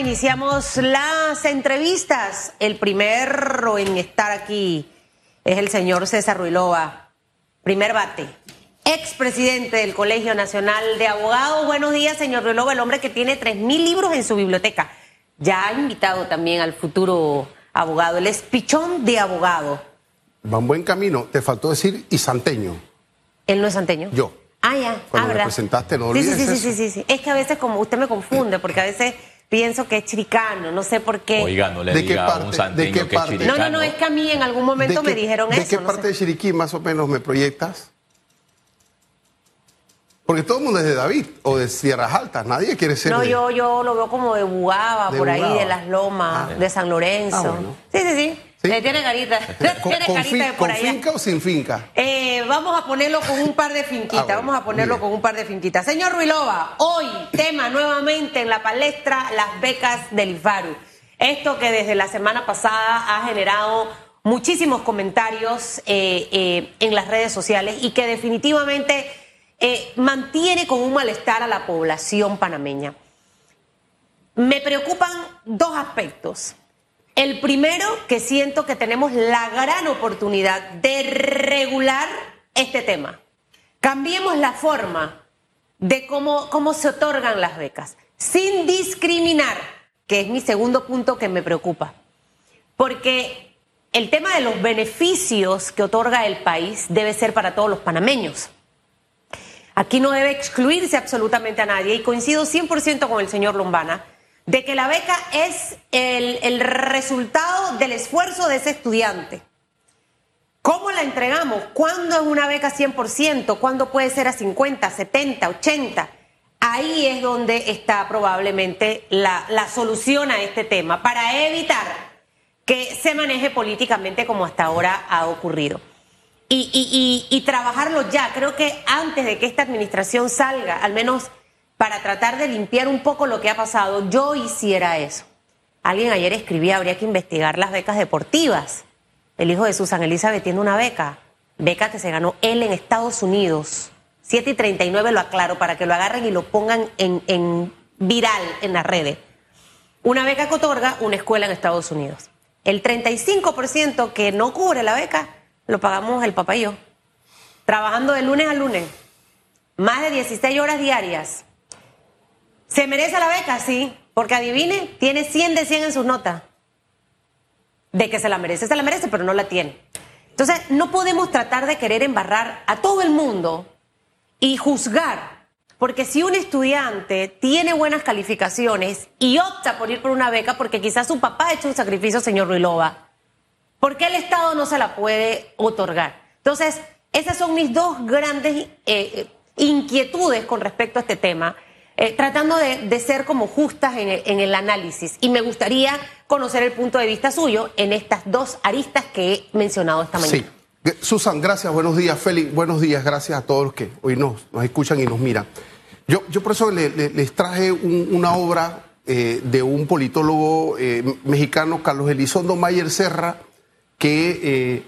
iniciamos las entrevistas. El primero en estar aquí es el señor César Ruilova, primer bate, expresidente del Colegio Nacional de Abogados. Buenos días, señor Ruilova, el hombre que tiene tres mil libros en su biblioteca. Ya ha invitado también al futuro abogado, el espichón de abogado. Va en buen camino. Te faltó decir y santeño. Él no es santeño. Yo. Ah, ya. Cuando ah, me ¿verdad? presentaste, no sí, sí, olvides sí, sí, eso. sí, sí, sí. Es que a veces como usted me confunde, porque a veces pienso que es chiricano, no sé por qué. Oiga, no le ¿De qué diga a parte? un ¿De qué que es parte? no, no, chiricano. no, es que a mí en algún momento ¿De me qué- dijeron ¿De eso. qué no parte sé. de Chiriquí más o menos me proyectas? Porque todo el mundo es de David o de Sierras Altas. Nadie quiere ser No, de... yo, yo lo veo como de Bugaba, De por ahí, de las Lomas, Ah. de San Lorenzo. Ah, bueno. Sí, sí, sí. ¿Sí? Le tiene carita. Le ¿Con, tiene con carita de por con allá. finca o sin finca? Eh, vamos a ponerlo con un par de finquitas, Ah, bueno, vamos a ponerlo con un par de finquitas. Señor Ruilova, hoy tema nuevamente en la palestra las becas del IFARU. Esto que desde la semana pasada ha generado muchísimos comentarios eh, eh, en las redes sociales y que definitivamente eh, mantiene con un malestar a la población panameña. Me preocupan dos aspectos. El primero, que siento que tenemos la gran oportunidad de regular este tema. Cambiemos la forma de cómo, cómo se otorgan las becas, sin discriminar, que es mi segundo punto que me preocupa. Porque el tema de los beneficios que otorga el país debe ser para todos los panameños. Aquí no debe excluirse absolutamente a nadie y coincido 100% con el señor Lombana de que la beca es el, el resultado del esfuerzo de ese estudiante. ¿Cómo la entregamos? ¿Cuándo es una beca 100%? ¿Cuándo puede ser a 50, 70, 80? Ahí es donde está probablemente la, la solución a este tema, para evitar que se maneje políticamente como hasta ahora ha ocurrido y, y- y- y trabajarlo ya. Creo que antes de que esta administración salga, al menos para tratar de limpiar un poco lo que ha pasado, yo hiciera eso. Alguien ayer escribía, habría que investigar las becas deportivas. El hijo de Susan Elizabeth tiene una beca, beca que se ganó él en Estados Unidos. 7 y 39 lo aclaro para que lo agarren y lo pongan en, en viral en las redes. Una beca que otorga una escuela en Estados Unidos. El 35% que no cubre la beca lo pagamos el papá y yo. Trabajando de lunes a lunes. Más de 16 horas diarias. ¿Se merece la beca? Sí. Porque adivine, tiene 100 de 100 en sus notas. De que se la merece, se la merece, pero no la tiene. Entonces, no podemos tratar de querer embarrar a todo el mundo y juzgar. Porque si un estudiante tiene buenas calificaciones y opta por ir por una beca porque quizás su papá ha hecho un sacrificio, señor Ruilova, ¿por qué el Estado no se la puede otorgar? Entonces, esas son mis dos grandes eh, inquietudes con respecto a este tema, eh, tratando de, ser como justas en el, análisis. Y me gustaría conocer el punto de vista suyo en estas dos aristas que he mencionado esta mañana. Sí. Susan, gracias, buenos días. Félix, buenos días, gracias a todos los que hoy nos, escuchan y nos miran. Yo, por eso le- le- les traje un- una obra eh, de un politólogo eh, mexicano, Carlos Elizondo Mayer Serra, que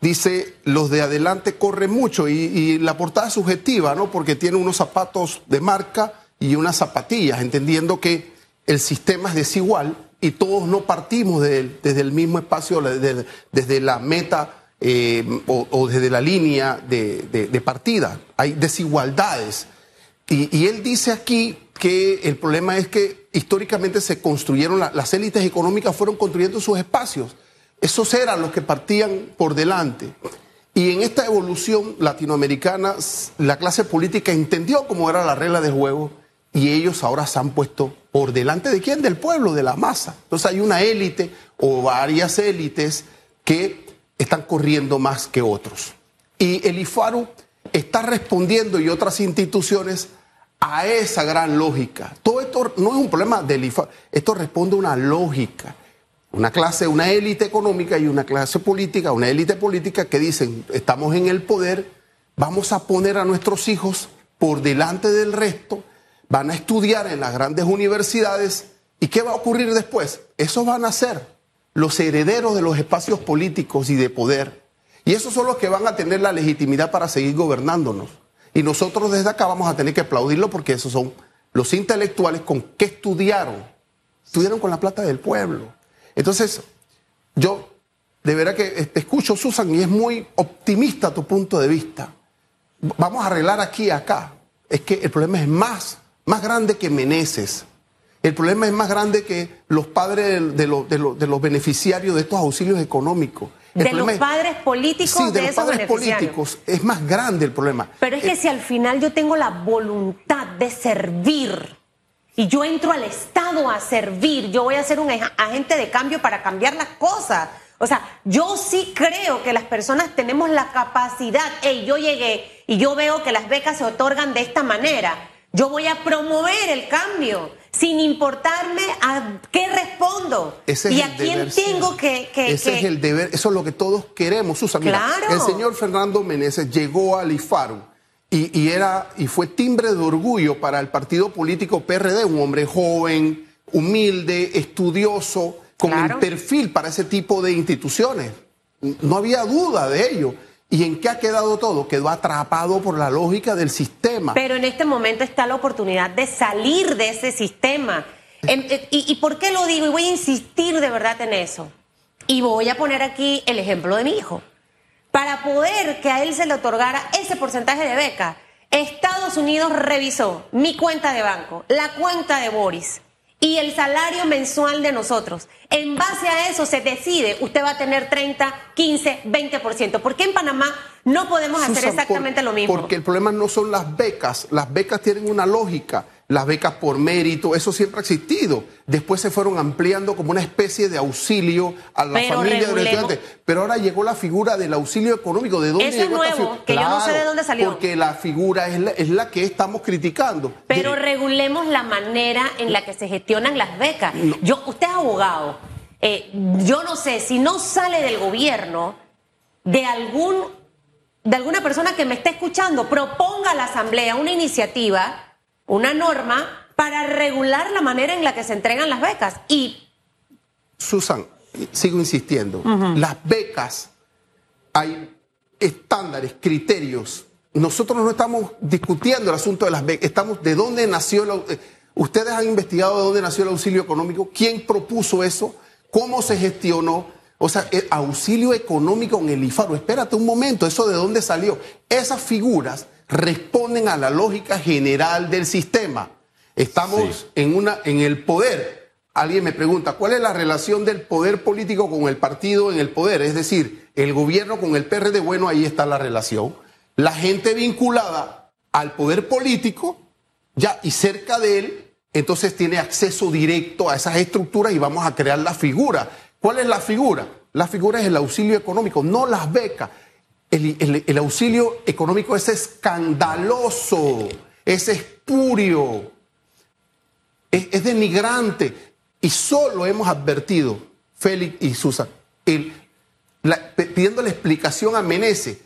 dice, los de adelante corren mucho y, y la portada es subjetiva, ¿no? Porque tiene unos zapatos de marca y unas zapatillas, entendiendo que el sistema es desigual y todos no partimos de- desde el mismo espacio, desde, desde la meta eh, o, o desde la línea de, de- de partida. Hay desigualdades. Y, y él dice aquí que el problema es que históricamente se construyeron, la- las élites económicas fueron construyendo sus espacios. Esos eran los que partían por delante. Y en esta evolución latinoamericana, la clase política entendió cómo era la regla de juego y ellos ahora se han puesto por delante de quién? Del pueblo, de la masa. Entonces hay una élite o varias élites que están corriendo más que otros. Y el IFARU está respondiendo y otras instituciones a esa gran lógica. Todo esto no es un problema del IFARU, esto responde a una lógica. Una clase, una élite económica y una clase política, una élite política que dicen, estamos en el poder, vamos a poner a nuestros hijos por delante del resto, van a estudiar en las grandes universidades y ¿qué va a ocurrir después? Esos van a ser los herederos de los espacios políticos y de poder. Y esos son los que van a tener la legitimidad para seguir gobernándonos. Y nosotros desde acá vamos a tener que aplaudirlo porque esos son los intelectuales con que estudiaron Estuvieron con la plata del pueblo. Entonces, yo de verdad que te escucho, Susan, y es muy optimista tu punto de vista. Vamos a arreglar aquí y acá. Es que el problema es más, más grande que Meneses. El problema es más grande que los padres de, los, de, los, beneficiarios de estos auxilios económicos. de los padres políticos sí, de, los padres políticos es más grande el problema. Pero es que si al final yo tengo la voluntad de servir y yo entro al Estado a servir, yo voy a ser un agente de cambio para cambiar las cosas. O sea, yo sí creo que las personas tenemos la capacidad, hey, yo llegué y yo veo que las becas se otorgan de esta manera. Yo voy a promover el cambio sin importarme a qué respondo y a quién tengo que, Ese es el deber, eso es lo que todos queremos, Susan. el señor Fernando Meneses llegó al IFARU y, era, y fue timbre de orgullo para el partido político PRD, un hombre joven, humilde, estudioso, con el perfil para ese tipo de instituciones. No había duda de ello. ¿Y en qué ha quedado todo? Quedó atrapado por la lógica del sistema. Pero en este momento está la oportunidad de salir de ese sistema. Eh, ¿Y, por qué lo digo? Y voy a insistir de verdad en eso. Y voy a poner aquí el ejemplo de mi hijo. Para poder que a él se le otorgara ese porcentaje de beca, Estados Unidos revisó mi cuenta de banco, la cuenta de Boris y el salario mensual de nosotros. En base a eso se decide, usted va a tener 30, 15, 20%. ¿Por qué en Panamá no podemos hacer exactamente lo mismo? Porque el problema no son las becas. Las becas tienen una lógica las becas por mérito, eso siempre ha existido. Después se fueron ampliando como una especie de auxilio a la familia de los estudiantes. Pero ahora llegó la figura del auxilio económico. ¿De dónde eso es nuevo, que yo no sé de dónde salió. Porque la figura es la, que estamos criticando. Pero regulemos la manera en la que se gestionan las becas. Yo, usted es abogado. Eh, yo no sé, si no sale del gobierno, de algún de alguna persona que me esté escuchando, proponga a la Asamblea una iniciativa una norma para regular la manera en la que se entregan las becas. Y. Susan, sigo insistiendo, las becas, hay estándares, criterios. Nosotros no estamos discutiendo el asunto de las becas, estamos de dónde nació eh, Ustedes han investigado de dónde nació el auxilio económico, quién propuso eso, cómo se gestionó. O sea, el auxilio económico en el IFARO. Espérate un momento, ¿eso de dónde salió? Esas figuras responden a la lógica general del sistema. Estamos en, una, en el poder. Alguien me pregunta, ¿cuál es la relación del poder político con el partido en el poder? Es decir, el gobierno con el PRD, bueno, ahí está la relación. La gente vinculada al poder político, ya, y cerca de él, entonces tiene acceso directo a esas estructuras y vamos a crear la figura. ¿Cuál es la figura? La figura es el auxilio económico, no las becas el, auxilio económico es escandaloso, es espurio, es, denigrante. Y solo hemos advertido, Félix y Susan, el, pidiéndole explicación a Menezes.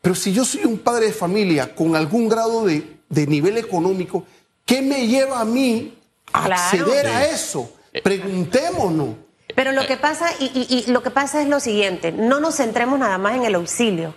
Pero si yo soy un padre de familia con algún grado de, nivel económico, ¿qué me lleva a mí a acceder a eso? Preguntémonos. Pero lo que pasa, y, lo que pasa es lo siguiente, no nos centremos nada más en el auxilio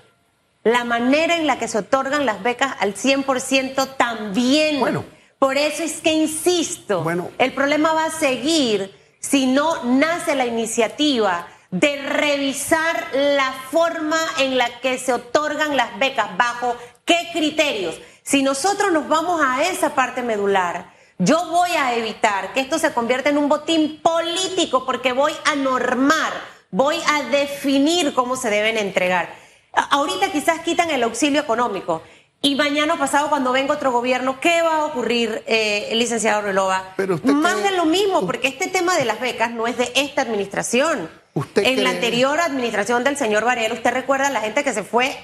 la manera en la que se otorgan las becas al 100% también. Bueno. Por eso es que insisto, bueno. el problema va a seguir si no nace la iniciativa de revisar la forma en la que se otorgan las becas, bajo qué criterios. Si nosotros nos vamos a esa parte medular, yo voy a evitar que esto se convierta en un botín político porque voy a normar, voy a definir cómo se deben entregar. Ahorita quizás quitan el auxilio económico. Y mañana pasado, cuando venga otro gobierno, ¿qué va a ocurrir, eh, licenciado Relova? Más de lo mismo, porque este tema de las becas no es de esta administración. en la anterior administración del señor Varela, usted recuerda a la gente que se fue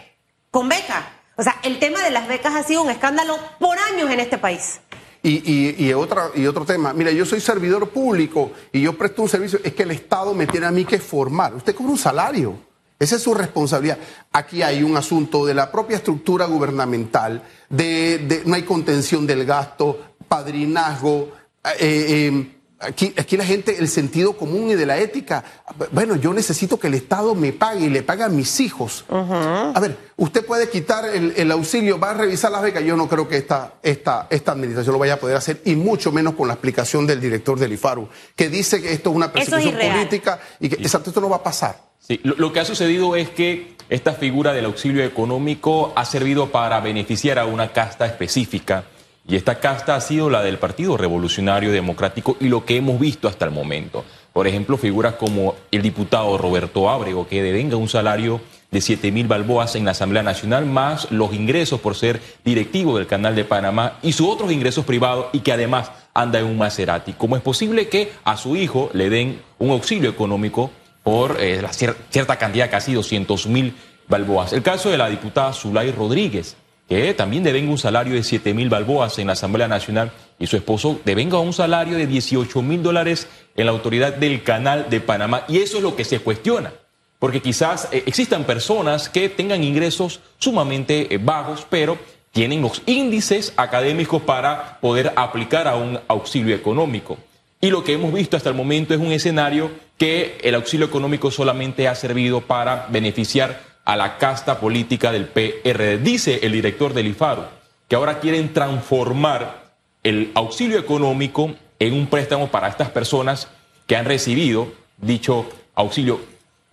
con beca. O sea, el tema de las becas ha sido un escándalo por años en este país. Y, y, otra, y otro tema, mira, yo soy servidor público y yo presto un servicio, es que el Estado me tiene a mí que formar. Usted cobra un salario. Esa es su responsabilidad. Aquí hay un asunto de la propia estructura gubernamental, de, no hay contención del gasto, padrinazgo, eh, eh, Aquí, aquí la gente, el sentido común y de la ética, bueno, yo necesito que el Estado me pague y le pague a mis hijos. A ver, usted puede quitar el, auxilio, va a revisar las becas. Yo no creo que esta, esta, esta administración lo vaya a poder hacer, y mucho menos con la explicación del director del IFARU, que dice que esto es una persecución política y que exacto, esto no va a pasar. Sí, lo que ha sucedido es que esta figura del auxilio económico ha servido para beneficiar a una casta específica y esta casta ha sido la del Partido Revolucionario Democrático y lo que hemos visto hasta el momento. Por ejemplo, figuras como el diputado Roberto Ábrego, que devenga un salario de 7 mil balboas en la Asamblea Nacional, más los ingresos por ser directivo del Canal de Panamá y sus otros ingresos privados y que además anda en un Maserati. ¿Cómo es posible que a su hijo le den un auxilio económico por eh, la cierta cantidad, casi 200 mil balboas? El caso de la diputada Zulay Rodríguez que también devenga un salario de 7 mil balboas en la Asamblea Nacional y su esposo devenga un salario de 18 mil dólares en la autoridad del Canal de Panamá. Y eso es lo que se cuestiona, porque quizás eh, existan personas que tengan ingresos sumamente eh, bajos, pero tienen los índices académicos para poder aplicar a un auxilio económico. Y lo que hemos visto hasta el momento es un escenario que el auxilio económico solamente ha servido para beneficiar a la casta política del PRD. Dice el director del IFARU que ahora quieren transformar el auxilio económico en un préstamo para estas personas que han recibido dicho auxilio.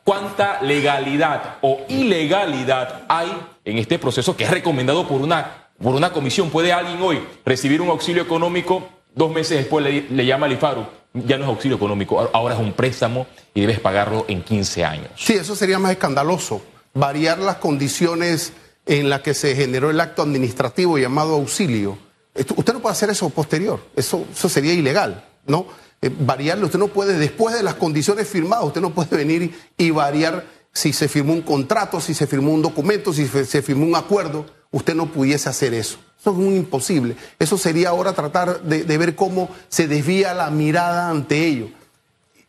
¿Cuánta legalidad o ilegalidad hay en este proceso que es recomendado por una, por una comisión? ¿Puede alguien hoy recibir un auxilio económico, dos meses después le, llama al IFARU? Ya no es auxilio económico, ahora es un préstamo y debes pagarlo en 15 años. Sí, eso sería más escandaloso variar las condiciones en las que se generó el acto administrativo llamado auxilio. Usted no puede hacer eso posterior, eso, eso sería ilegal, ¿no? Eh, variarlo, usted no puede, después de las condiciones firmadas, usted no puede venir y variar si se firmó un contrato, si se firmó un documento, si se firmó un acuerdo, usted no pudiese hacer eso. Eso es muy imposible. Eso sería ahora tratar de, de ver cómo se desvía la mirada ante ello.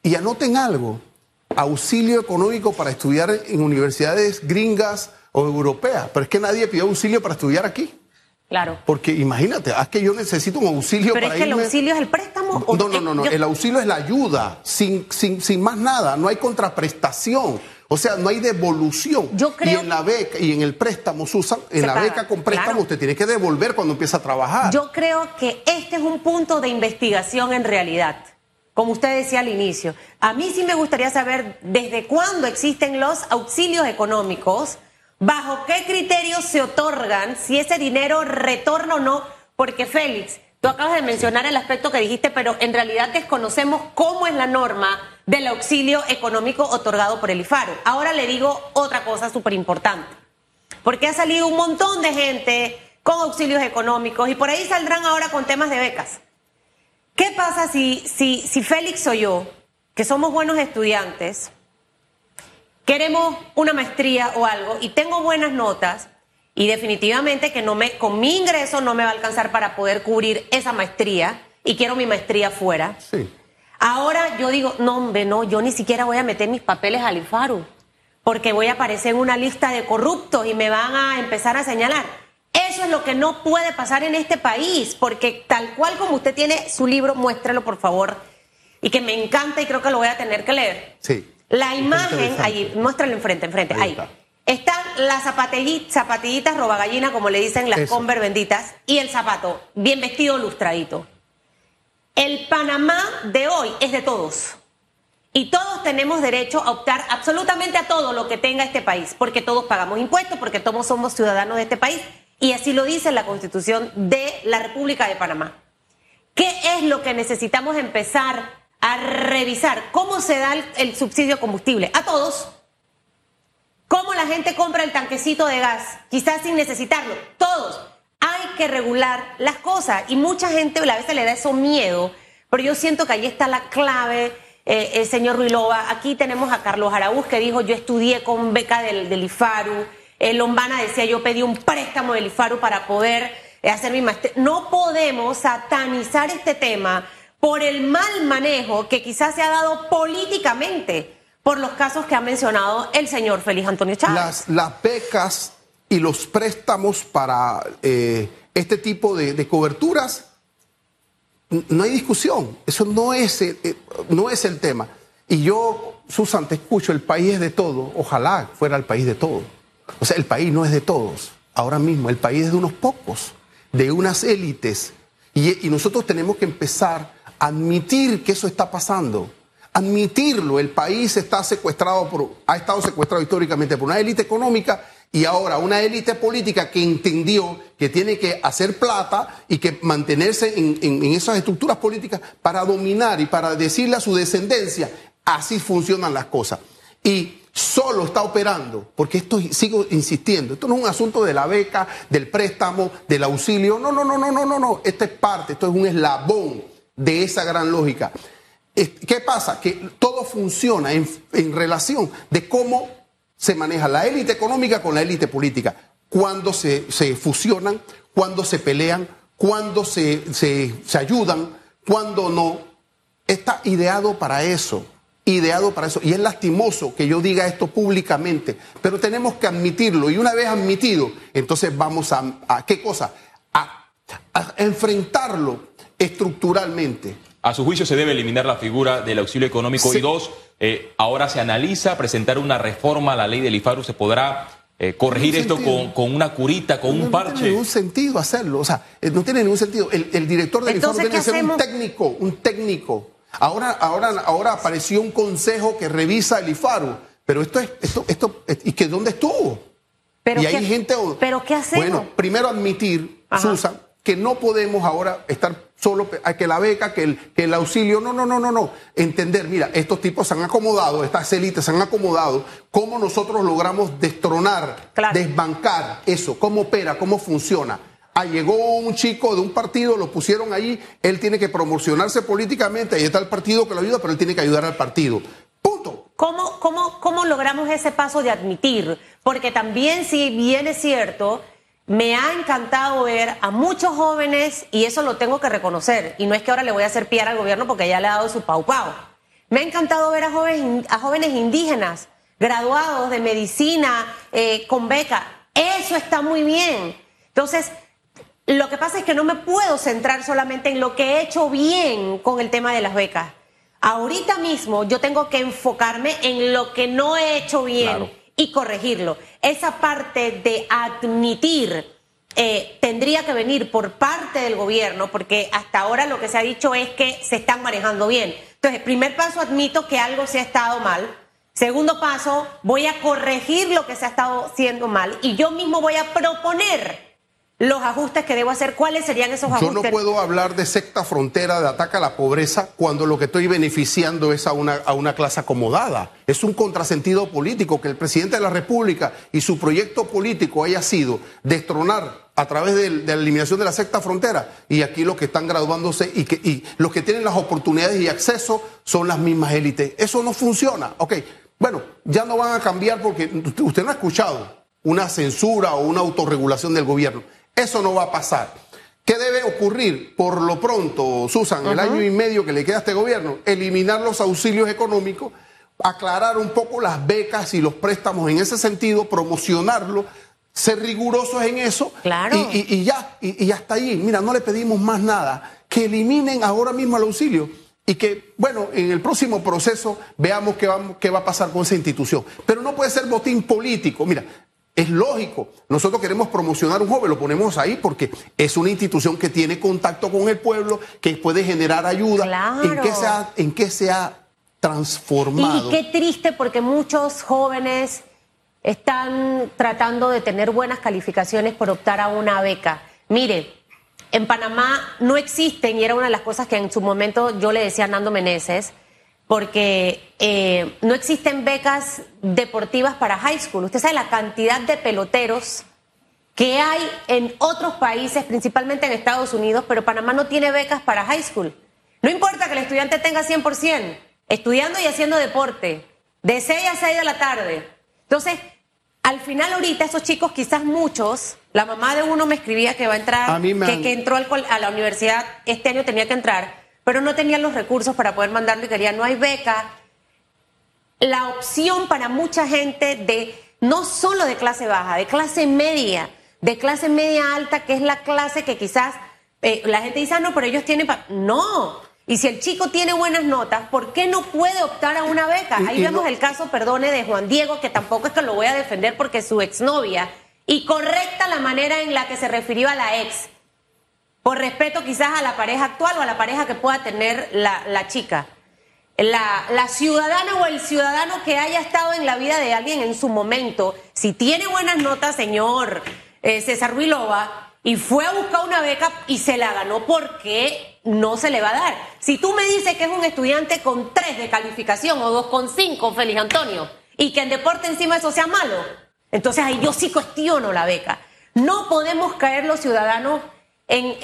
Y anoten algo, auxilio económico para estudiar en universidades gringas o europeas, pero es que nadie pidió auxilio para estudiar aquí. Claro. Porque imagínate, es que yo necesito un auxilio pero para es que el auxilio es el préstamo. No, no, no, no. el auxilio es la ayuda, sin, sin, sin más nada, no hay contraprestación. O sea, no hay devolución. Yo creo... Y en la beca y en el préstamo, Susan, en la beca con préstamo usted tiene que devolver cuando empieza a trabajar. Yo creo que este es un punto de investigación en realidad como usted decía al inicio. A mí sí me gustaría saber desde cuándo existen los auxilios económicos, bajo qué criterios se otorgan, si ese dinero retorna o no, porque Félix, tú acabas de mencionar el aspecto que dijiste, pero en realidad desconocemos cómo es la norma del auxilio económico otorgado por el IFARO. Ahora le digo otra cosa súper importante, porque ha salido un montón de gente con auxilios económicos y por ahí saldrán ahora con temas de becas. ¿Qué pasa si, si, si Félix o yo, que somos buenos estudiantes, queremos una maestría o algo y tengo buenas notas y definitivamente que no me, con mi ingreso no me va a alcanzar para poder cubrir esa maestría y quiero mi maestría fuera? Sí. Ahora yo digo, no, hombre, no, yo ni siquiera voy a meter mis papeles al IFARU porque voy a aparecer en una lista de corruptos y me van a empezar a señalar. Eso es lo que no puede pasar en este país, porque tal cual como usted tiene su libro, muéstralo por favor, y que me encanta y creo que lo voy a tener que leer. Sí. La imagen, ahí, muéstralo enfrente, enfrente, ahí. Están las zapatillitas, zapatillitas robagallina, como le dicen las Conver benditas, y el zapato, bien vestido, lustradito. El Panamá de hoy es de todos. Y todos tenemos derecho a optar absolutamente a todo lo que tenga este país, porque todos pagamos impuestos, porque todos somos ciudadanos de este país y así lo dice la Constitución de la República de Panamá. ¿Qué es lo que necesitamos empezar a revisar? ¿Cómo se da el, subsidio combustible? A todos. ¿Cómo la gente compra el tanquecito de gas? Quizás sin necesitarlo. Todos. Que regular las cosas. Y mucha gente a veces le da eso miedo, pero yo siento que ahí está la clave. Eh, el señor Ruilova, aquí tenemos a Carlos Araúz que dijo yo estudié con beca del, IFARU, el Lombana decía, yo pedí un préstamo del IFARU para poder eh, hacer mi maestría. No podemos satanizar este tema por el mal manejo que quizás se ha dado políticamente por los casos que ha mencionado el señor Félix Antonio Chávez. Las, becas y los préstamos para eh, este tipo de, coberturas no hay discusión. Eso no es, el, eh, no es el tema. Y yo, Susan, te escucho, el país es de todos. Ojalá fuera el país de todos. O sea, el país no es de todos. Ahora mismo, el país es de unos pocos, de unas élites. Y, y nosotros tenemos que empezar a admitir que eso está pasando. Admitirlo, el país está secuestrado por, ha estado secuestrado históricamente por una élite económica y ahora una élite política que entendió que tiene que hacer plata y que mantenerse en, esas estructuras políticas para dominar y para decirle a su descendencia, así funcionan las cosas. Y solo está operando, porque esto sigo insistiendo, esto no es un asunto de la beca, del préstamo, del auxilio, no, no, no, no, no, no, no, esto es parte, esto es un eslabón de esa gran lógica. ¿Qué pasa? Que todo funciona en, en relación de cómo se maneja la élite económica con la élite política. Cuando se, fusionan, cuando se pelean, cuando se, ayudan, cuando no. Está ideado para eso ideado para eso. Y es lastimoso que yo diga esto públicamente, pero tenemos que admitirlo. Y una vez admitido, entonces vamos a, ¿qué cosa? A, enfrentarlo estructuralmente. A su juicio se debe eliminar la figura del auxilio económico y dos, eh, ahora se analiza presentar una reforma a la ley del IFARU. ¿Se podrá eh, corregir esto con, una curita, con un parche? No tiene ningún sentido hacerlo. O sea, eh, no tiene ningún sentido. El, director del IFARU tiene que ser un técnico, un técnico. Ahora, ahora, ahora apareció un consejo que revisa el IFARU. Pero esto es, esto, esto, ¿y que dónde estuvo? Pero y hay gente. ¿Pero qué hacemos? Bueno, primero admitir, Susan, que no podemos ahora estar solo que la beca, que el, que el auxilio. No, no, no, no, no. Entender, mira, estos tipos se han acomodado, estas élites se han acomodado. ¿Cómo nosotros logramos destronar, desbancar eso? ¿Cómo opera? ¿Cómo funciona? Ah, llegó un chico de un partido, lo pusieron ahí, él tiene que promocionarse políticamente, ahí está el partido que lo ayuda, pero él tiene que ayudar al partido. Punto. ¿Cómo, cómo, cómo logramos ese paso de admitir? Porque también si bien es cierto me ha encantado ver a muchos jóvenes, y eso lo tengo que reconocer, y no es que ahora le voy a hacer piar al gobierno porque ya le ha dado su pau pau. Me ha encantado ver a jóvenes, a jóvenes indígenas graduados de medicina eh, con beca. Eso está muy bien. Entonces, lo que pasa es que no me puedo centrar solamente en lo que he hecho bien con el tema de las becas. Ahorita mismo yo tengo que enfocarme en lo que no he hecho bien y corregirlo. Esa parte de admitir eh, tendría que venir por parte del gobierno, porque hasta ahora lo que se ha dicho es que se están manejando bien. Entonces, primer paso, admito que algo se ha estado mal. Segundo paso, voy a corregir lo que se ha estado haciendo mal y yo mismo voy a proponer los ajustes que debo hacer, ¿cuáles serían esos ajustes? Yo no puedo hablar de secta frontera, de ataque a la pobreza, cuando lo que estoy beneficiando es a una, a una clase acomodada. Es un contrasentido político que el presidente de la República y su proyecto político haya sido destronar a través de, la eliminación de la secta frontera. Y aquí los que están graduándose y, que, y los que tienen las oportunidades y acceso son las mismas élites. Eso no funciona. Ok, bueno, ya no van a cambiar porque usted no ha escuchado una censura o una autorregulación del gobierno. Eso no va a pasar. ¿Qué debe ocurrir? Por lo pronto, Susan, el año y medio que le queda a este gobierno, eliminar los auxilios económicos, aclarar un poco las becas y los préstamos en ese sentido, promocionarlo, ser rigurosos en eso claro. y, ya, y, hasta ahí. Mira, no le pedimos más nada. Que eliminen ahora mismo el auxilio y que, bueno, en el próximo proceso veamos qué, vamos, qué va a pasar con esa institución. Pero no puede ser botín político. Mira, es lógico. Nosotros queremos promocionar un joven, lo ponemos ahí porque es una institución que tiene contacto con el pueblo, que puede generar ayuda. ¿En qué se ha, en qué se ha transformado? Y qué triste porque muchos jóvenes están tratando de tener buenas calificaciones por optar a una beca. Mire, en Panamá no existen, y era una de las cosas que en su momento yo le decía a Nando Meneses, porque eh, no existen becas deportivas para high school. Usted sabe la cantidad de peloteros que hay en otros países, principalmente en Estados Unidos, pero Panamá no tiene becas para high school. No importa que el estudiante tenga 100%, estudiando y haciendo deporte, de 6 a 6 de la tarde. Entonces, al final ahorita esos chicos, quizás muchos, la mamá de uno me escribía que va a entrar, que, que, entró a la universidad este año tenía que entrar pero no tenían los recursos para poder mandarlo y querían, no hay beca. La opción para mucha gente de, no solo de clase baja, de clase media, de clase media alta, que es la clase que quizás eh, la gente dice, ah, no, pero ellos tienen... No, y si el chico tiene buenas notas, ¿por qué no puede optar a una beca? Ahí vemos el caso, perdone, de Juan Diego, que tampoco es que lo voy a defender porque es su exnovia, y correcta la manera en la que se refirió a la ex, por respeto quizás a la pareja actual o a la pareja que pueda tener la, chica. La, la, ciudadana o el ciudadano que haya estado en la vida de alguien en su momento, si tiene buenas notas, señor eh, César Ruilova, y fue a buscar una beca y se la ganó porque no se le va a dar. Si tú me dices que es un estudiante con tres de calificación o dos con cinco, Félix Antonio, y que en deporte encima eso sea malo, entonces ahí yo sí cuestiono la beca. No podemos caer los ciudadanos en,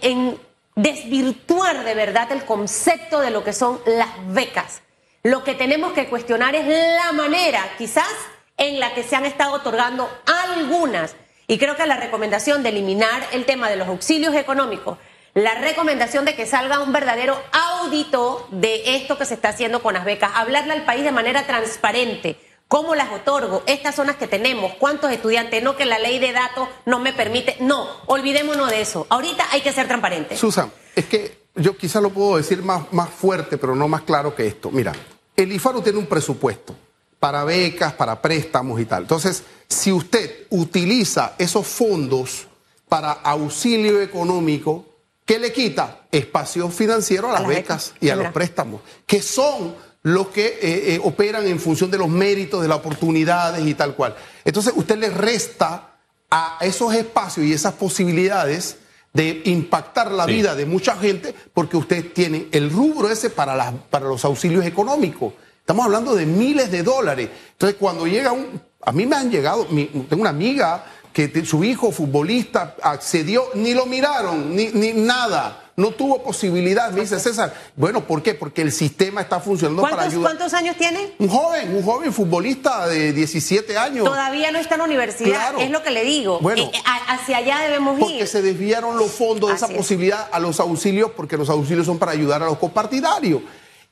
en desvirtuar de verdad el concepto de lo que son las becas. Lo que tenemos que cuestionar es la manera, quizás, en la que se han estado otorgando algunas y creo que la recomendación de eliminar el tema de los auxilios económicos, la recomendación de que salga un verdadero audito de esto que se está haciendo con las becas, hablarle al país de manera transparente. ¿Cómo las otorgo? Estas son las que tenemos. ¿Cuántos estudiantes? No que la ley de datos no me permite. No, olvidémonos de eso. Ahorita hay que ser transparente. Susan, es que yo quizás lo puedo decir más, más fuerte, pero no más claro que esto. Mira, el IFARU tiene un presupuesto para becas, para préstamos y tal. Entonces, si usted utiliza esos fondos para auxilio económico, ¿qué le quita? Espacio financiero a las, becas y a los préstamos, que son los que eh, eh, operan en función de los méritos, de las oportunidades y tal cual. Entonces, usted le resta a esos espacios y esas posibilidades de impactar la vida de mucha gente porque usted tiene el rubro ese para, para los auxilios económicos. Estamos hablando de miles de dólares. Entonces, cuando llega un... A mí me han llegado, tengo una amiga que su hijo futbolista accedió, ni lo miraron, ni, ni nada, no tuvo posibilidad. Me dice César, bueno, ¿por qué? Porque el sistema está funcionando para ayudar. ¿Cuántos años tiene? Un joven, un joven futbolista de 17 años. Todavía no está en la universidad, es lo que le digo. Bueno, eh, hacia allá debemos ir. Porque se desviaron los fondos de esa posibilidad a los auxilios, porque los auxilios son para ayudar a los copartidarios.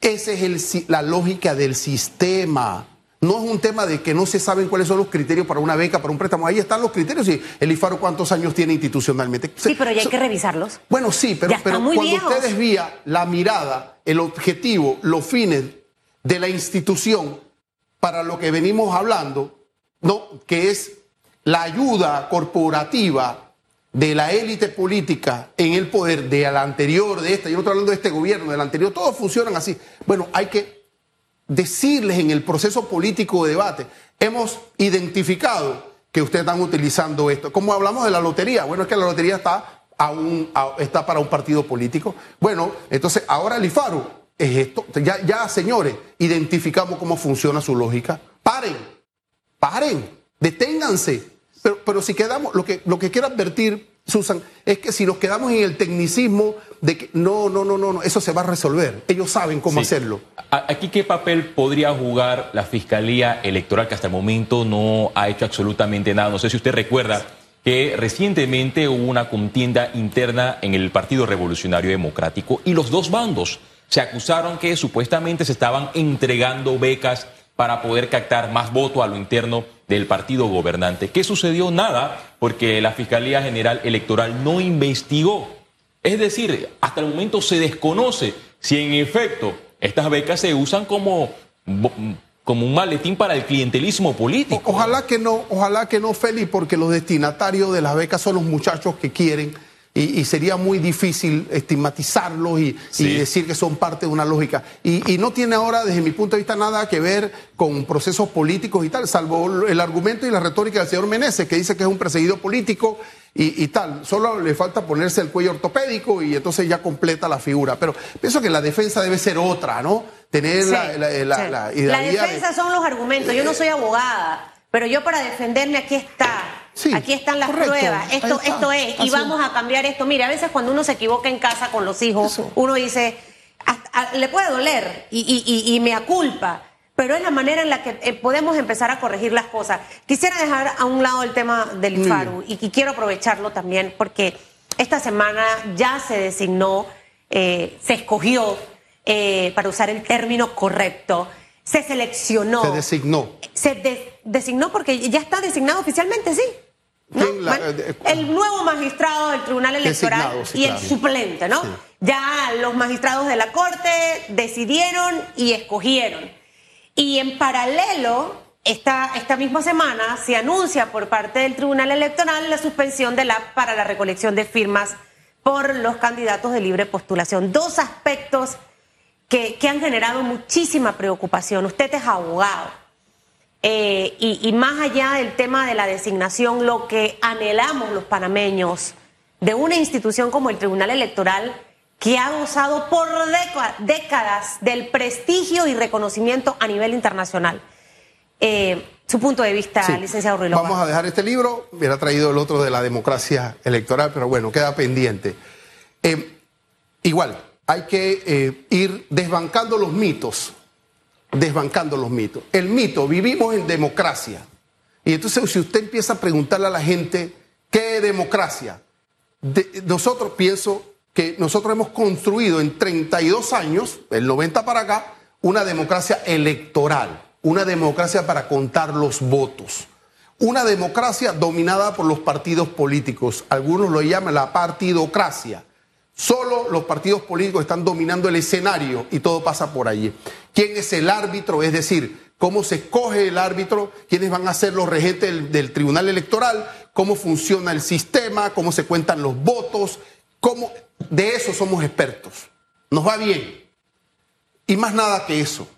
Esa es la lógica del sistema. No es un tema de que no se saben cuáles son los criterios para una beca, para un préstamo. Ahí están los criterios y el IFARO cuántos años tiene institucionalmente. Sí, pero ya hay que revisarlos. Bueno, sí, pero, pero cuando usted desvía la mirada, el objetivo, los fines de la institución para lo que venimos hablando, ¿no? que es la ayuda corporativa de la élite política en el poder de la anterior, de esta, yo no estoy hablando de este gobierno, del anterior, todos funcionan así. Bueno, hay que decirles en el proceso político de debate, hemos identificado que ustedes están utilizando esto. Como hablamos de la lotería, bueno, es que la lotería está, está para un partido político. Bueno, entonces ahora el IFARU es esto. Ya, ya, señores, identificamos cómo funciona su lógica. Paren, paren, deténganse. Pero, pero si quedamos, lo que, lo que quiero advertir, Susan, es que si nos quedamos en el tecnicismo de que no, no, no, no, no eso se va a resolver. Ellos saben cómo hacerlo. Aquí, ¿qué papel podría jugar la Fiscalía Electoral que hasta el momento no ha hecho absolutamente nada? No sé si usted recuerda que recientemente hubo una contienda interna en el Partido Revolucionario Democrático y los dos bandos se acusaron que supuestamente se estaban entregando becas para poder captar más votos a lo interno del partido gobernante. ¿Qué sucedió? Nada, porque la Fiscalía General Electoral no investigó. Es decir, hasta el momento se desconoce si en efecto estas becas se usan como, como un maletín para el clientelismo político. ojalá que no, ojalá que no, Félix, porque los destinatarios de las becas son los muchachos que quieren y, sería muy difícil estigmatizarlos y, decir que son parte de una lógica. Y, no tiene ahora, desde mi punto de vista, nada que ver con procesos políticos y tal, salvo el argumento y la retórica del señor Meneses, que dice que es un perseguido político y, tal. Solo le falta ponerse el cuello ortopédico y entonces ya completa la figura. Pero pienso que la defensa debe ser otra, ¿no? Tener la, la, la, defensa son los argumentos. Yo no soy abogada, pero yo para defenderme aquí está Aquí están las pruebas, esto, esto es, y vamos a cambiar esto. Mire, a veces cuando uno se equivoca en casa con los hijos, uno dice, le puede doler y, me aculpa, pero es la manera en la que eh, podemos empezar a corregir las cosas. Quisiera dejar a un lado el tema del IFARU y, quiero aprovecharlo también porque esta semana ya se designó, eh, se escogió, eh, para usar el término correcto, se seleccionó. Se designó. Se designó porque ya está designado oficialmente, sí. El nuevo magistrado del Tribunal Electoral y el suplente, ¿no? Ya los magistrados de la Corte decidieron y escogieron. Y en paralelo, esta, esta misma semana se anuncia por parte del Tribunal Electoral la suspensión de la para la recolección de firmas por los candidatos de libre postulación. Dos aspectos que, que han generado muchísima preocupación. Usted es abogado. Eh, y, más allá del tema de la designación, lo que anhelamos los panameños de una institución como el Tribunal Electoral, que ha gozado por décadas del prestigio y reconocimiento a nivel internacional. Eh, su punto de vista, licenciado Ruilova. Vamos a dejar este libro, hubiera traído el otro de la democracia electoral, pero bueno, queda pendiente. Eh, igual, hay que ir desbancando los mitos desbancando los mitos. El mito, vivimos en democracia. Y entonces si usted empieza a preguntarle a la gente, ¿qué democracia? nosotros pienso que nosotros hemos construido en 32 años, el 90 para acá, una democracia electoral, una democracia para contar los votos, una democracia dominada por los partidos políticos, algunos lo llaman la partidocracia. Solo los partidos políticos están dominando el escenario y todo pasa por allí. ¿Quién es el árbitro? Es decir, cómo se escoge el árbitro, quiénes van a ser los regentes del, Tribunal Electoral, cómo funciona el sistema, cómo se cuentan los votos, cómo de eso somos expertos. Nos va bien. Y más nada que eso.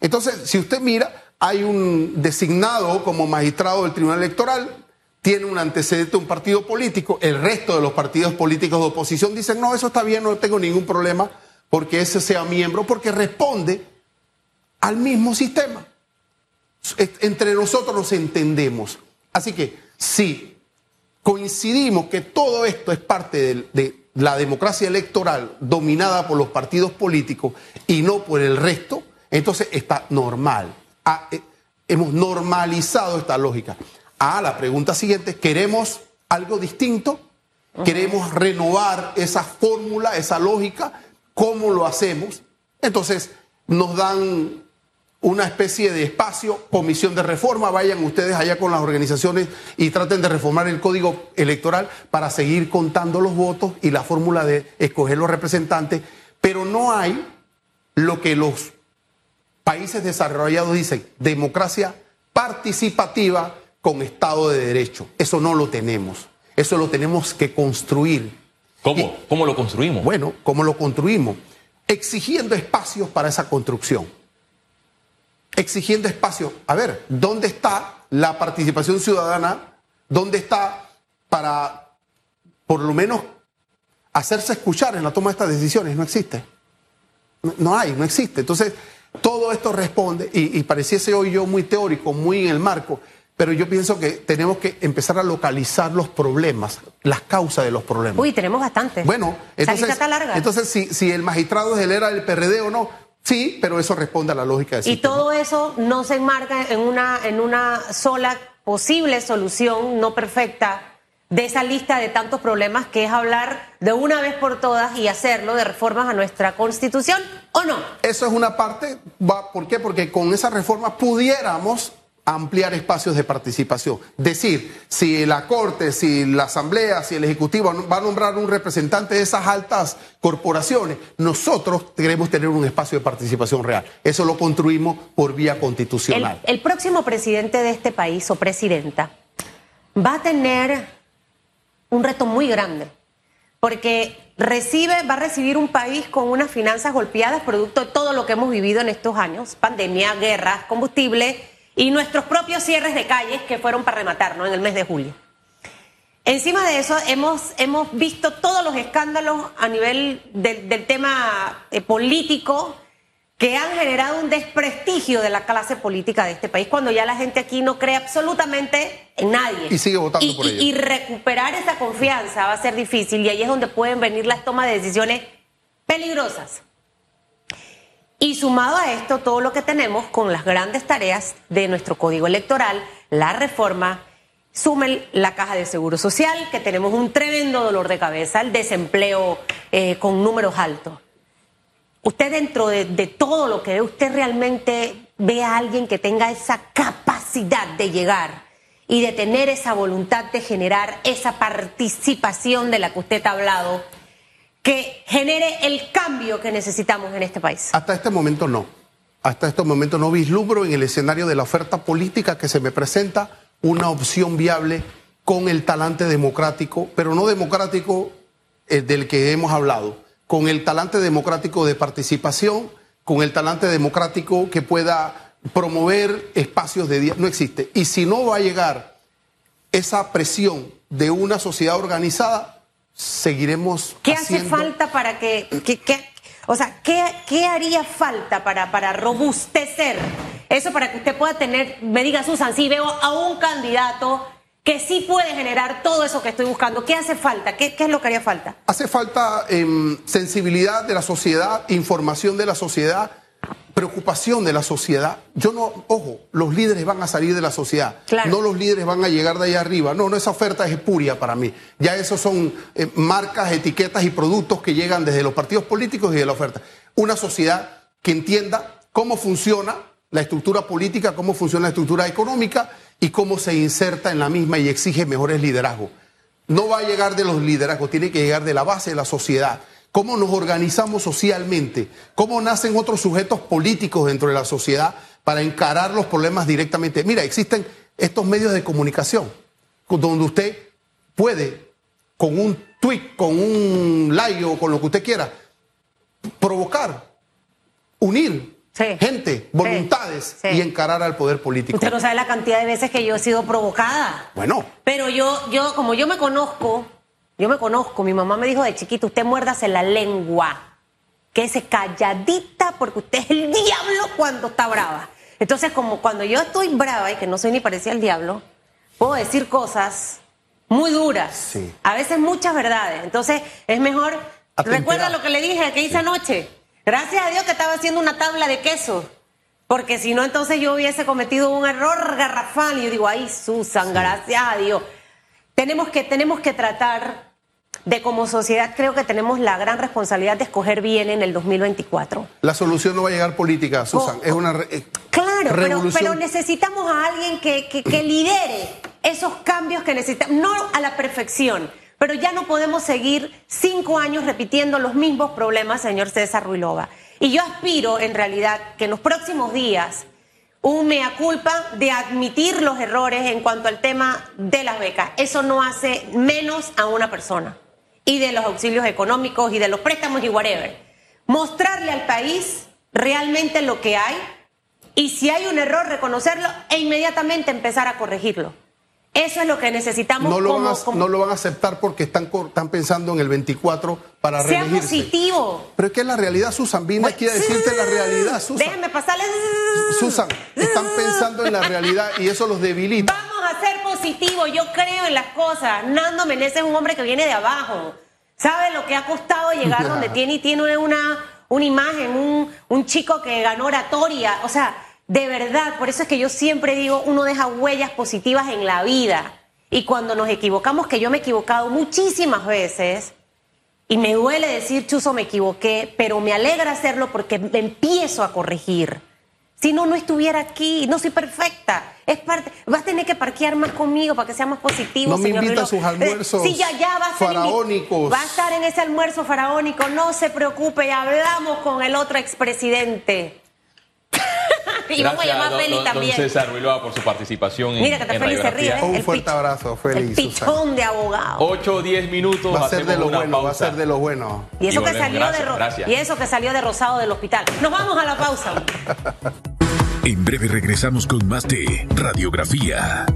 Entonces, si usted mira, hay un designado como magistrado del Tribunal Electoral, tiene un antecedente un partido político, el resto de los partidos políticos de oposición dicen, no, eso está bien, no tengo ningún problema porque ese sea miembro, porque responde al mismo sistema. Entre nosotros nos entendemos. Así que si coincidimos que todo esto es parte de, la democracia electoral dominada por los partidos políticos y no por el resto, entonces está normal. Ah, eh, hemos normalizado esta lógica. Ah, la pregunta siguiente, ¿queremos algo distinto? ¿Queremos renovar esa fórmula, esa lógica? ¿Cómo lo hacemos? Entonces nos dan una especie de espacio, comisión de reforma, vayan ustedes allá con las organizaciones y traten de reformar el código electoral para seguir contando los votos y la fórmula de escoger los representantes, pero no hay lo que los países desarrollados dicen, democracia participativa con Estado de Derecho. Eso no lo tenemos, eso lo tenemos que construir. ¿Cómo? ¿Cómo lo construimos? Bueno, ¿cómo lo construimos? Exigiendo espacios para esa construcción exigiendo espacio. A ver, ¿dónde está la participación ciudadana? ¿Dónde está para, por lo menos, hacerse escuchar en la toma de estas decisiones? No existe. No, hay, no existe. Entonces, todo esto responde, y, pareciese hoy yo muy teórico, muy en el marco, pero yo pienso que tenemos que empezar a localizar los problemas, las causas de los problemas. Uy, tenemos bastantes. Bueno, entonces, entonces si, si el magistrado es el era del PRD o no, Sí, pero eso responde a la lógica de Y todo eso no se enmarca en una, en una sola posible solución no perfecta de esa lista de tantos problemas que es hablar de una vez por todas y hacerlo de reformas a nuestra constitución o no. Eso es una parte, ¿por qué? Porque con esa reforma pudiéramos ampliar espacios de participación. Decir, si la Corte, si la Asamblea, si el Ejecutivo va a nombrar un representante de esas altas corporaciones, nosotros queremos tener un espacio de participación real. Eso lo construimos por vía constitucional. El, próximo presidente de este país o presidenta va a tener un reto muy grande, porque recibe, va a recibir un país con unas finanzas golpeadas producto de todo lo que hemos vivido en estos años, pandemia, guerras, combustible y nuestros propios cierres de calles que fueron para rematar en el mes de julio. Encima de eso, hemos, hemos visto todos los escándalos a nivel del tema eh, político que han generado un desprestigio de la clase política de este país cuando ya la gente aquí no cree absolutamente en nadie. Y sigue votando por Y recuperar esa confianza va a ser difícil y ahí es donde pueden venir las tomas de decisiones peligrosas. Y sumado a esto, todo lo que tenemos con las grandes tareas de nuestro código electoral, la reforma, sumen la caja de seguro social, que tenemos un tremendo dolor de cabeza, el desempleo eh, con números altos. Usted dentro de, de, todo lo que ve, usted realmente ve a alguien que tenga esa capacidad de llegar y de tener esa voluntad de generar esa participación de la que usted ha hablado, que genere el cambio que necesitamos en este país? Hasta este momento no. Hasta este momento no vislumbro en el escenario de la oferta política que se me presenta una opción viable con el talante democrático, pero no democrático eh, del que hemos hablado, con el talante democrático de participación, con el talante democrático que pueda promover espacios de día. No existe. Y si no va a llegar esa presión de una sociedad organizada, seguiremos. ¿Qué hace falta para que, o sea, ¿qué, ¿qué, haría falta para, para robustecer eso para que usted pueda tener, me diga Susan, si veo a un candidato que sí puede generar todo eso que estoy buscando. ¿Qué hace falta? ¿Qué, qué es lo que haría falta? Hace falta em, sensibilidad de la sociedad, información de la sociedad, preocupación de la sociedad. Yo no, ojo, los líderes van a salir de la sociedad, no los líderes van a llegar de ahí arriba. No, no, esa oferta es espuria para mí. Ya esos son eh, marcas, etiquetas y productos que llegan desde los partidos políticos y de la oferta. Una sociedad que entienda cómo funciona la estructura política, cómo funciona la estructura económica y cómo se inserta en la misma y exige mejores liderazgos. No va a llegar de los liderazgos, tiene que llegar de la base de la sociedad. Cómo nos organizamos socialmente, cómo nacen otros sujetos políticos dentro de la sociedad para encarar los problemas directamente. Mira, existen estos medios de comunicación donde usted puede, con un tweet, con un like o con lo que usted quiera, provocar, unir gente, voluntades y encarar al poder político. Usted no sabe la cantidad de veces que yo he sido provocada. Bueno. Pero yo, yo, como yo me conozco, yo me conozco, mi mamá me dijo de chiquito, usted muérdase la lengua, quédese calladita porque usted es el diablo cuando está brava. Entonces, como cuando yo estoy brava y que no soy ni parecida al diablo, puedo decir cosas muy duras, a veces muchas verdades. Entonces, es mejor, recuerda lo que le dije, que hice anoche. Gracias a Dios que estaba haciendo una tabla de queso. Porque si no, entonces yo hubiese cometido un error garrafal. Y yo digo, ay, Susan, gracias a Dios. Tenemos que, tenemos que tratar de como sociedad, creo que tenemos la gran responsabilidad de escoger bien en el 2024. La solución no va a llegar política, Susan. es una eh, claro, pero, necesitamos a alguien que, que lidere esos cambios que necesitamos. No a la perfección pero ya no podemos seguir cinco años repitiendo los mismos problemas, señor César Ruilova. Y yo aspiro, en realidad, que en los próximos días un mea culpa de admitir los errores en cuanto al tema de las becas. Eso no hace menos a una persona. Y de los auxilios económicos y de los préstamos y whatever. Mostrarle al país realmente lo que hay y si hay un error, reconocerlo e inmediatamente empezar a corregirlo. Eso es lo que necesitamos. No lo, van, a, no lo van a aceptar porque están, están pensando en el 24 para sea positivo. Pero es que es la realidad, Susan. Vine aquí a decirte la realidad, Susan. Déjame pasarle. Susan, están pensando en la realidad y eso los debilita. Vamos a ser positivos. Yo creo en las cosas. Nando Menezes es un hombre que viene de abajo. ¿Sabe lo que ha costado llegar donde tiene y tiene una, una imagen, un, un chico que ganó oratoria? O sea de verdad, por eso es que yo siempre digo, uno deja huellas positivas en la vida. Y cuando nos equivocamos, que yo me he equivocado muchísimas veces, y me duele decir, Chuzo, me equivoqué, pero me alegra hacerlo porque me empiezo a corregir. Si no, no estuviera aquí, no soy perfecta. Es parte, vas a tener que parquear más conmigo para que sea más positivo. No me invita a sus almuerzos sí, ya, ya, va a faraónicos. Va a estar en ese almuerzo faraónico, no se preocupe, hablamos con el otro expresidente. y vamos a llamar a Feli también. Don César Ruiloa por su participación Mira que Feli se ríe. Un fuerte abrazo, Feli. El pichón de abogado. 8 o 10 minutos. Va a ser de lo bueno, va a ser de lo bueno. Y eso, que salió de y eso que salió de Rosado del hospital. Nos vamos a la pausa. en breve regresamos con más de Radiografía.